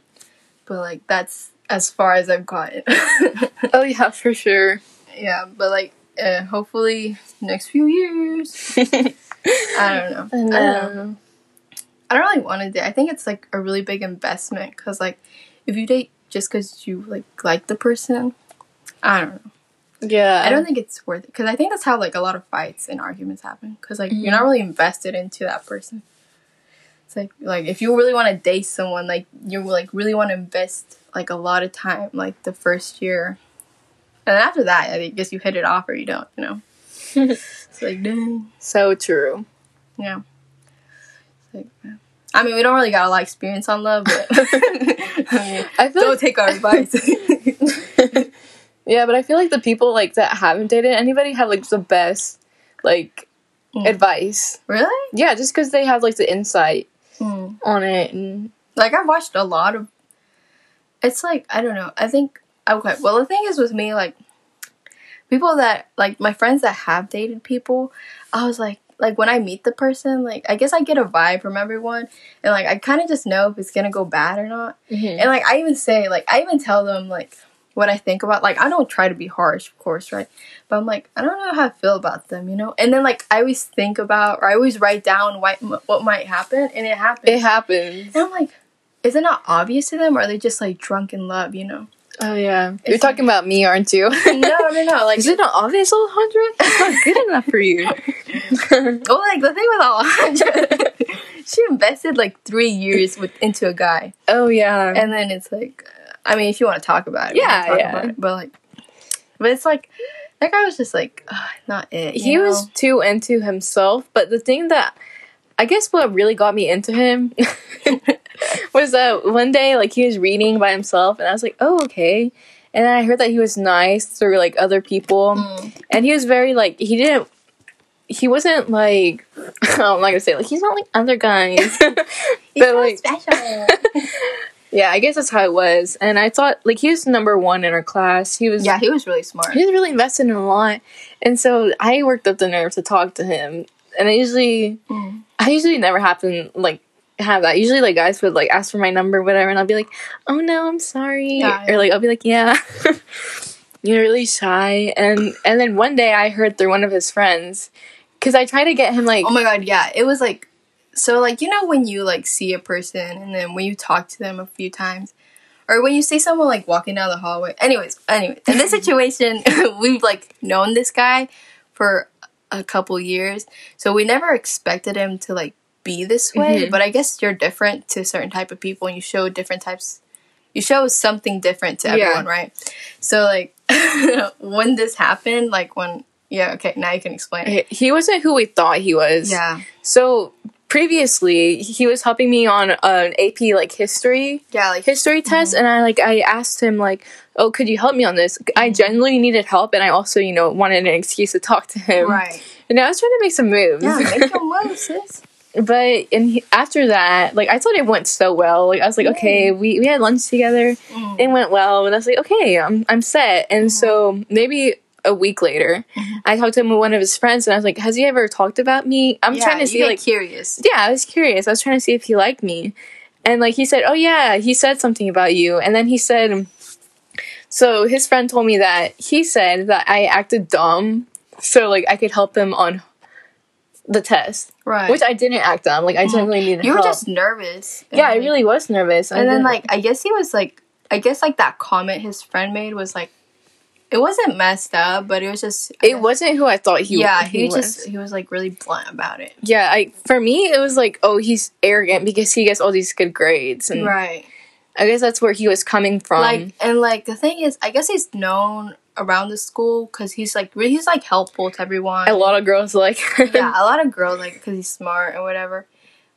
S1: but like that's as far as i've gotten
S2: oh yeah, for sure.
S1: yeah but like uh, hopefully next few years i don't know I don't know. I don't really want to date. I think it's like a really big investment because like if you date just because you like like the person, I don't know.
S2: yeah.
S1: I don't think it's worth it because I think that's how like a lot of fights and arguments happen because like you're
S2: Mhm.
S1: not really invested into that person. It's like like if you really want to date someone, like you like really want to invest like a lot of time, like the first year, and then after that, I guess you hit it off or you don't. You know, it's like dang,
S2: So true.
S1: yeah. Like, I mean, we don't really got a lot of experience on love, but
S2: I feel
S1: don't
S2: like,
S1: take our advice.
S2: yeah, but I feel like the people like that haven't dated anybody have like the best like
S1: Mm.
S2: advice.
S1: really?
S2: Yeah, just because they have like the insight
S1: Mm.
S2: on it. And
S1: like I've watched a lot of it's like I don't know. I think okay, well the thing is with me like people that like my friends that have dated people, I was like like when I meet the person, like I guess I get a vibe from everyone and like I kind of just know if it's to go bad or not.
S2: Mm-hmm.
S1: And like I even say like I even tell them like what I think about like I don't try to be harsh, of course, right? But I'm like I don't know how I feel about them, you know. And then like I always think about or I always write down what what might happen, and it happens.
S2: it happens.
S1: And I'm like, is it not obvious to them, or are they just like drunk in love? You know?
S2: Oh yeah, you're
S1: It's
S2: talking about me, aren't you?
S1: no, no, no. Like,
S2: Is it not obvious, Alejandra? It's not good enough for you.
S1: well, like the thing with Alejandra, she invested like three years with into a guy,
S2: oh yeah.
S1: and then it's like, uh, I mean, if you want to talk about it,
S2: Yeah, yeah.
S1: it, but like, but it's like that guy was just like, ugh, not it.
S2: he
S1: know?
S2: was too into himself, but the thing that I guess what really got me into him was that one day like he was reading by himself and I was like, "Oh, okay." And I heard that he was nice through like other people.
S1: Mm.
S2: And he was very like he didn't he wasn't like I'm not gonna say like he's not like other guys.
S1: He's
S2: but like
S1: special.
S2: yeah, I guess that's how it was. And I thought like he was number one in our class. He was
S1: yeah, he was really smart.
S2: he was really invested in a lot and so i worked up the nerve to talk to him and i usually
S1: Mm.
S2: i usually never happen like have that usually like guys would like ask for my number whatever and i'll be like oh no i'm sorry
S1: Yeah, yeah.
S2: or like i'll be like yeah you're really shy and and then one day i heard through one of his friends because i tried to get him like
S1: Oh my god, yeah. It was like so like you know when you like see a person and then when you talk to them a few times or when you see someone like walking down the hallway. Anyways, anyway, in this situation we've like known this guy for a couple years. So we never expected him to like be this way,
S2: Mhm.
S1: but I guess you're different to certain type of people and you show different types you show something different to
S2: Yeah.
S1: everyone, right? So like when this happened, like when yeah, okay, now you can explain. it.
S2: he wasn't who we thought he was
S1: Yeah.
S2: so previously he was helping me on an ap like history
S1: Yeah, like
S2: history test and I like I asked him like, "Oh, could you help me on this?" I genuinely needed help and I also, you know, wanted an excuse to talk to him.
S1: Right.
S2: And I was trying to make some moves.
S1: Yeah, make your move, sis.
S2: But and he, after that, like I thought it went so well. Like I was like, "Okay, mm. we we had lunch together.
S1: Mm.
S2: It went well." And I was like, "Okay, I'm I'm set." And mm. so maybe a week later, mm-hmm. I talked to him with one of his friends and I was like, "Has he ever talked about me?" I'm trying to see like
S1: curious.
S2: yeah, I was curious. I was trying to see if he liked me. And like he said, "Oh yeah, he said something about you." And then he said so his friend told me that he said that I acted dumb so like I could help him on the test,
S1: Right.
S2: which I didn't act on. Like I mm-hmm. genuinely needed
S1: you were
S2: help.
S1: just nervous.
S2: Yeah, I really was nervous. I
S1: And then
S2: didn't-
S1: like I guess he was like I guess like that comment his friend made was like it wasn't messed up, but it was just I
S2: it
S1: guess-
S2: wasn't who I thought he was.
S1: yeah,
S2: he,
S1: he,
S2: was.
S1: just he was like really blunt about it.
S2: yeah, I for me it was like, oh, he's arrogant because he gets all these good grades, and
S1: Right.
S2: I guess that's where he was coming from.
S1: like and like the thing is I guess he's known around the school cuz he's like really he's like helpful to everyone.
S2: a lot of girls like,
S1: yeah, a lot of girls like because he's smart and whatever.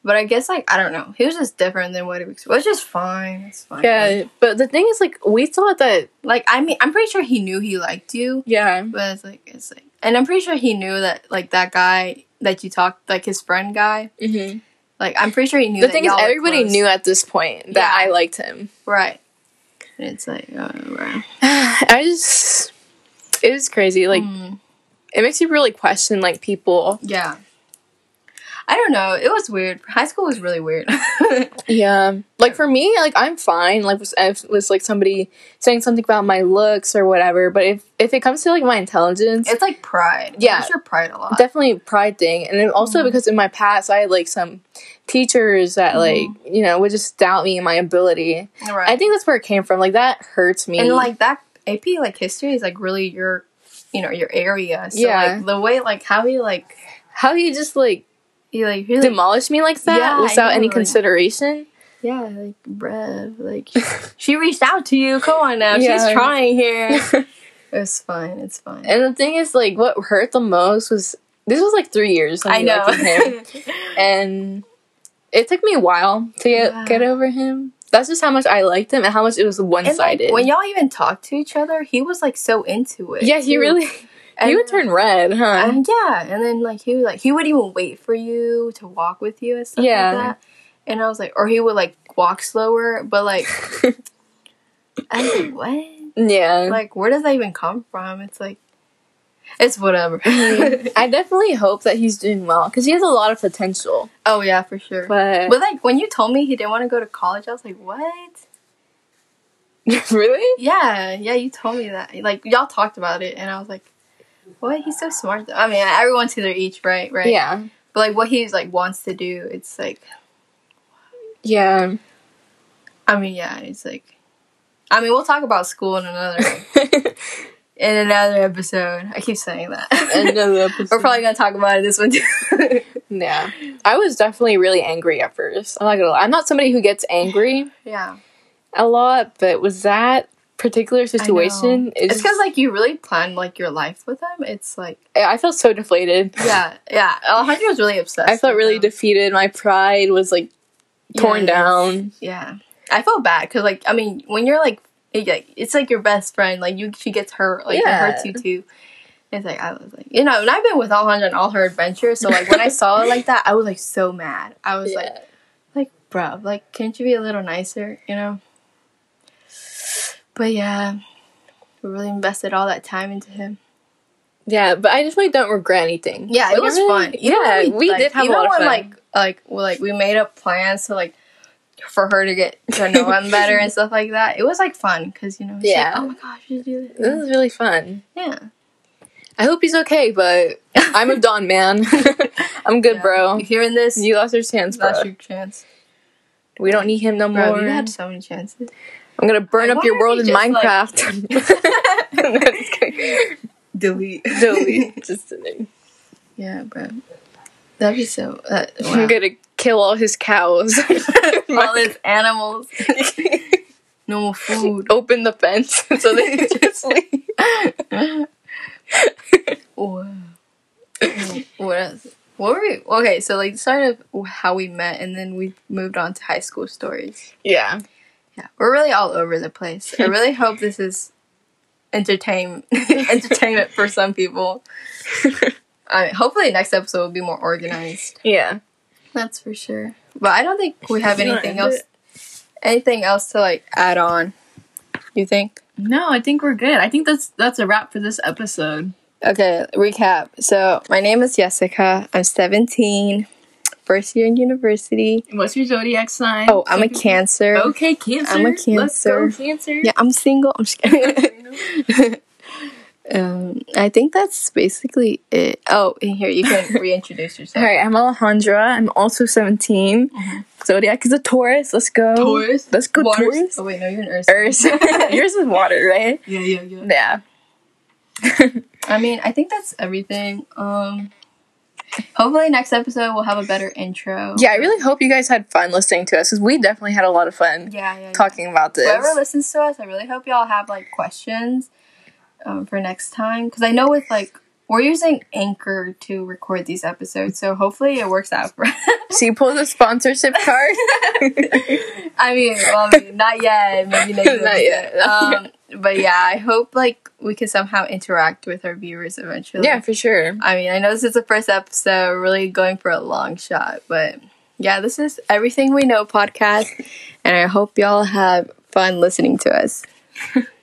S1: But I guess like I don't know, he was just different than what he was. Which is fine. It's fine.
S2: yeah. But the thing is, like, we thought that,
S1: Like I mean, I'm pretty sure he knew he liked you,
S2: yeah,
S1: but it's like it's like, and I'm pretty sure he knew that like that guy that you talked like his friend guy.
S2: hmm
S1: Like I'm pretty sure he knew.
S2: the thing is, everybody knew at this point that
S1: Yeah.
S2: I liked him.
S1: right? And it's like, uh, right.
S2: I just, it is crazy. Like,
S1: Mm,
S2: it makes you really question like people.
S1: yeah. I don't know. It was weird. High school was really weird.
S2: Yeah, like for me, like I'm fine. Like if it was like somebody saying something about my looks or whatever. But if if it comes to like my intelligence,
S1: it's like pride.
S2: Yeah.
S1: It's your pride a lot.
S2: definitely pride thing and then also mm-hmm. because in my past i had like some teachers that mm-hmm. like you know would just doubt me and my ability
S1: right.
S2: i think that's where it came from like that hurts me
S1: and like that AP like history is like really your, you know, your area. So
S2: Yeah.
S1: like the way like how you like
S2: how you just like
S1: he like he like
S2: demolish me like that
S1: Yeah,
S2: without
S1: know,
S2: any
S1: like-
S2: consideration.
S1: yeah like bruh like she reached out to you. Come on now,
S2: Yeah.
S1: she's trying here. it's fine. It's fine.
S2: And the thing is, like, what hurt the most was this was like three years.
S1: I know.
S2: him, and it took me a while to get
S1: Yeah.
S2: get over him. That's just how much I liked him and how much it was one
S1: And like,
S2: sided.
S1: when y'all even talked to each other, he was like so into it.
S2: yeah, he
S1: too.
S2: really
S1: And
S2: he would turn red, huh?
S1: And yeah, and then like he would like he would even wait for you to walk with you and stuff
S2: Yeah.
S1: like that. And I was like, or he would like walk slower, but like I was like, what?
S2: yeah,
S1: Like, where does that even come from? It's like, it's whatever.
S2: I definitely hope that he's doing well because he has a lot of potential.
S1: oh yeah, for sure. But,
S2: But
S1: like when you told me he didn't want to go to college, I was like, what?
S2: really,
S1: Yeah, yeah, you told me that. Like y'all talked about it, and I was like, what? He's so smart. Though. I mean, everyone's to their each, right? Right.
S2: yeah,
S1: But like what he's like wants to do, it's like
S2: yeah.
S1: I mean, yeah, it's like. I mean, we'll talk about school in another in another episode. I keep saying that.
S2: Another episode.
S1: We're probably gonna talk about it this one too.
S2: Yeah, I was definitely really angry at first. I'm not gonna lie. I'm not somebody who gets angry
S1: yeah,
S2: a lot, but was that particular situation,
S1: it's
S2: it's
S1: because like you really plan like your life with them. It's like
S2: I felt so deflated.
S1: yeah, yeah. Alejandra was really obsessed.
S2: I felt really
S1: them.
S2: defeated. My pride was like torn
S1: Yes.
S2: down.
S1: Yeah, I felt bad because like I mean when you're like it's like your best friend like you she gets hurt like
S2: Yeah.
S1: it hurts you too. It's like I was like you know and I've been with Alejandra on all her adventures so like when I saw it like that I was like so mad. I was like like bro like can't you be a little nicer you know. But yeah, we really invested all that time into him.
S2: yeah, but I definitely don't regret anything.
S1: Yeah, it was
S2: really-
S1: fun.
S2: Yeah,
S1: when
S2: we
S1: like,
S2: did have a lot of fun.
S1: Like, like, well, like we made up plans to like for her to get to know him better and stuff like that. It was like fun because you know,
S2: Yeah.
S1: Like, oh my gosh, you do this.
S2: this is really fun.
S1: Yeah,
S2: I hope he's okay, but I moved on, man. I'm good,
S1: Yeah.
S2: bro.
S1: You hearing this?
S2: You lost your chance, bro.
S1: That's your chance,
S2: We don't need him no
S1: bro.
S2: more.
S1: You had so many chances.
S2: I'm gonna burn up your world in
S1: he just, like-
S2: Minecraft. No, just.
S1: Delete.
S2: Delete. Just kidding.
S1: Yeah, bro. That'd be so. Uh, wow.
S2: I'm gonna kill all his cows.
S1: all his animals. No more food.
S2: Open the fence so they can just leave.
S1: Wow. what else? What were we? Okay, so like started of how we met, and then we moved on to high school stories.
S2: Yeah.
S1: Yeah, we're really all over the place. I really hope this is entertain entertainment for some people. I mean, hopefully next episode will be more organized.
S2: Yeah.
S1: That's for sure. But I don't think we have anything
S2: end
S1: else. Anything else to like add on? You think?
S3: No, I think we're good. I think that's that's a wrap for this episode.
S1: Okay, recap. So my name is Jessica. I'm 17, first year in university.
S3: What's your zodiac sign?
S1: Oh, I'm a Cancer.
S3: Okay, Cancer.
S1: I'm a Cancer.
S3: Let's go,
S1: Cancer.
S3: Cancer.
S1: Yeah, I'm single. I'm just kidding. um, I think that's basically it. Oh, and here you can reintroduce yourself.
S2: All right, I'm Alejandra. I'm also 17. Zodiac is a Taurus. Let's go.
S3: Taurus.
S2: Let's go,
S1: Waters-
S2: Taurus.
S1: Oh wait, no, you're an Earth.
S2: Earth. Yours is water, right?
S3: Yeah, yeah, yeah.
S2: Yeah.
S1: I mean, I think that's everything. Um, hopefully next episode we'll have a better intro.
S2: Yeah, I really hope you guys had fun listening to us because we definitely had a lot of fun
S1: yeah, yeah. yeah.
S2: talking about this.
S1: Whoever listens to us, I really hope y'all have like questions um, for next time because I know with like we're using Anchor to record these episodes, so hopefully it works out for.
S2: So you pull the sponsorship card.
S1: I mean, well, I mean, not yet. Maybe next
S2: Not yet.
S1: Um, but yeah, I hope like we can somehow interact with our viewers eventually.
S2: yeah, for sure.
S1: I mean, I know this is the first episode, really going for a long shot, but yeah, this is everything we know podcast, and I hope y'all have fun listening to us.